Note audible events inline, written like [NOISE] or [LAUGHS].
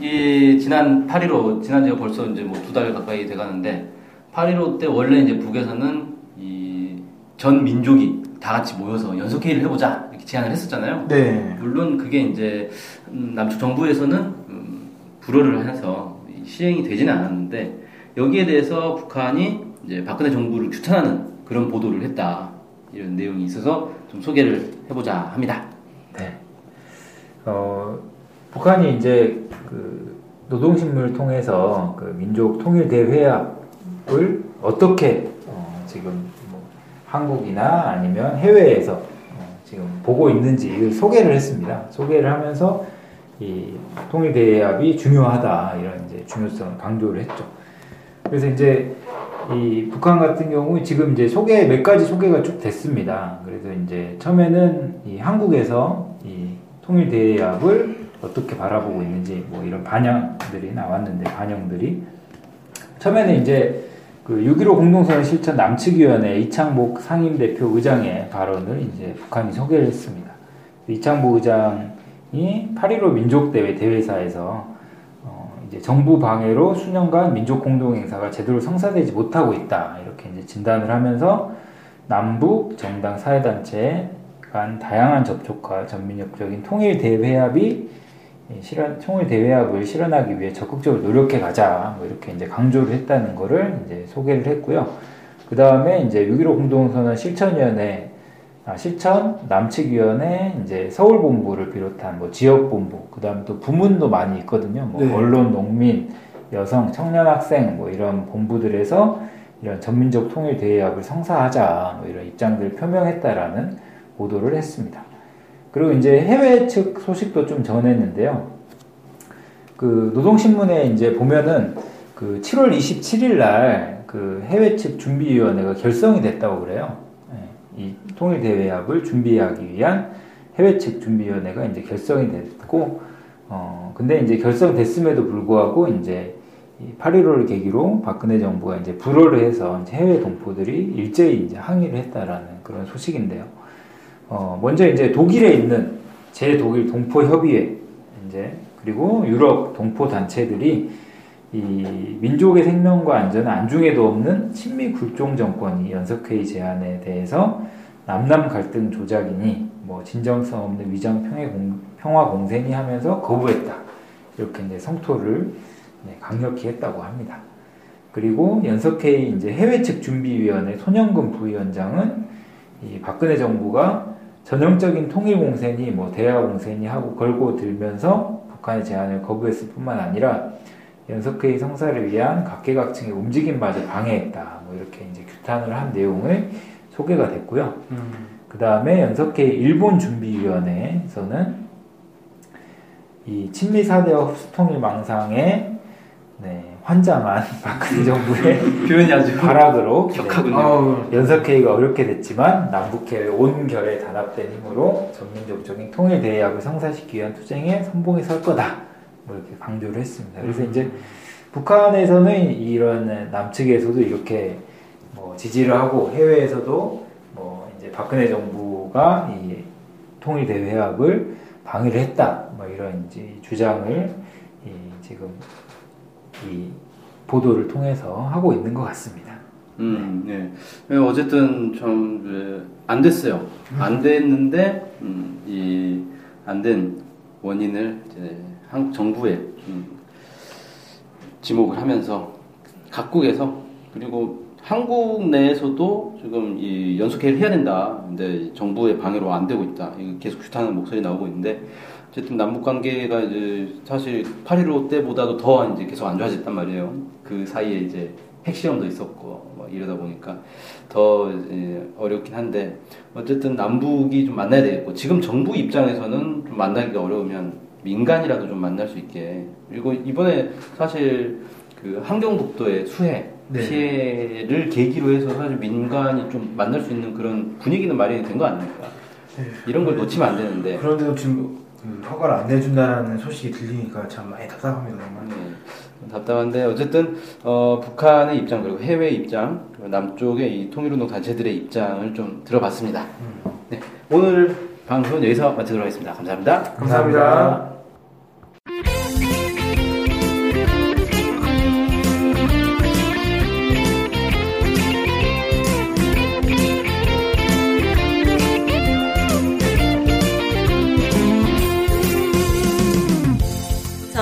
이 지난 8.15 지난주가 벌써 이제 뭐 두 달 가까이 돼가는데 8.15 때 원래 이제 북에서는 이 전 민족이 다 같이 모여서 연속 회의를 해보자 이렇게 제안을 했었잖아요. 네. 물론 그게 이제 음, 남측 정부에서는 음, 불허를 해서 시행이 되지는 않았는데 여기에 대해서 북한이 이제 박근혜 정부를 규탄하는 그런 보도를 했다 이런 내용이 있어서 좀 소개를 해보자 합니다. 네. 어, 북한이 이제 그 노동신문을 통해서 그 민족 통일 대회합을 어떻게 어, 지금 뭐 한국이나 아니면 해외에서 어, 지금 보고 있는지 소개를 했습니다. 소개를 하면서 이 통일 대회합이 중요하다 이런 이제 중요성을 강조를 했죠. 그래서 이제 이 북한 같은 경우 지금 이제 소개 몇 가지 소개가 쭉 됐습니다. 그래서 이제 처음에는 이 한국에서 이 통일 대회합을 어떻게 바라보고 있는지 뭐 이런 반영들이 나왔는데 반영들이 처음에는 이제 그 6.15 공동선언 실천 남측위원회 이창복 상임대표 의장의 발언을 이제 북한이 소개를 했습니다. 이창복 의장이 8.15 민족대회 대회사에서 어 이제 정부 방해로 수년간 민족 공동행사가 제대로 성사되지 못하고 있다 이렇게 이제 진단을 하면서 남북 정당 사회단체 간 다양한 접촉과 전민족적인 통일 대회합이 실현 통일 대회합을 실현하기 위해 적극적으로 노력해 가자 뭐 이렇게 이제 강조를 했다는 거를 이제 소개를 했고요. 그 다음에 이제 6.15 공동선언 실천위원회 아, 실천 남측위원회 이제 서울 본부를 비롯한 뭐 지역 본부 그 다음에 또 부문도 많이 있거든요. 뭐 네. 언론, 농민, 여성, 청년 학생 뭐 이런 본부들에서 이런 전민족 통일 대회합을 성사하자 뭐 이런 입장들을 표명했다라는 보도를 했습니다. 그리고 이제 해외 측 소식도 좀 전했는데요. 그 노동신문에 이제 보면은 그 7월 27일 날 그 해외 측 준비위원회가 결성이 됐다고 그래요. 예, 이 통일 대회합을 준비하기 위한 해외 측 준비위원회가 이제 결성이 됐고, 어 근데 이제 결성됐음에도 불구하고 이제 8.15를 계기로 박근혜 정부가 이제 불허를 해서 이제 해외 동포들이 일제히 이제 항의를 했다라는 그런 소식인데요. 어, 먼저 이제 독일에 있는 제 독일 동포 협의회 이제 그리고 유럽 동포 단체들이 이 민족의 생명과 안전은 안중에도 없는 친미 굴종 정권이 연석회의 제안에 대해서 남남 갈등 조작이니 뭐 진정성 없는 위장 평화, 공, 평화 공생이 하면서 거부했다 이렇게 이제 성토를 네, 강력히 했다고 합니다. 그리고 연석회의 이제 해외 측 준비위원회 손영근 부위원장은 이 박근혜 정부가 전형적인 통일 공세니 뭐 대화 공세니 하고 걸고 들면서 북한의 제안을 거부했을 뿐만 아니라 연석회의 성사를 위한 각계각층의 움직임마저 방해했다. 뭐 이렇게 이제 규탄을 한 내용을 소개가 됐고요. 그 다음에 연석회의 일본 준비위원회에서는 이 친미 사대와 흡수통일 망상에 네, 환장한 [LAUGHS] 박근혜 정부의 [LAUGHS] 표현이 아주 발악으로 격하군요. 아우, 연석회의가 어렵게 됐지만 남북해의 온 결에 단합된 힘으로 전민족적인 통일 대회합을 성사시키기 위한 투쟁에 선봉에 설 거다. 뭐 이렇게 강조를 했습니다. 그래서 이제 북한에서는 이런 남측에서도 이렇게 뭐 지지를 하고 해외에서도 뭐 이제 박근혜 정부가 이 통일 대회합을 방해를 했다. 뭐 이런 이제 주장을 이 지금 이 보도를 통해서 하고 있는 것 같습니다. 음, 네. 네, 어쨌든 좀 안 됐어요. 안 됐는데 음, 이안 된 원인을 이제 한국 정부에 음, 지목을 하면서 각국에서 그리고 한국 내에서도 지금 이 연속회의를 해야 된다. 근데 정부의 방해로 안 되고 있다. 계속 규탄하는 목소리 나오고 있는데 어쨌든 남북 관계가 이제 사실 8.15 때보다도 더 이제 계속 안 좋아졌단 말이에요. 그 사이에 이제 핵실험도 있었고 뭐 이러다 보니까 더 이제 어렵긴 한데 어쨌든 남북이 좀 만나야 되겠고 지금 정부 입장에서는 좀 만나기가 어려우면 민간이라도 좀 만날 수 있게 그리고 이번에 사실 그 함경북도의 수해 네. 피해를 계기로 해서 사실 민간이 좀 만날 수 있는 그런 분위기는 마련이 된 거 아닙니까? 네. 이런 걸 놓치면 안 되는데. 그런데도 지금 그 허가를 안 내준다는 소식이 들리니까 참 많이 답답합니다 정말. 네, 답답한데 어쨌든 어, 북한의 입장 그리고 해외 입장 그리고 남쪽의 이 통일운동 단체들의 입장을 좀 들어봤습니다. 네, 오늘 방송은 여기서 마치도록 하겠습니다. 감사합니다. 감사합니다.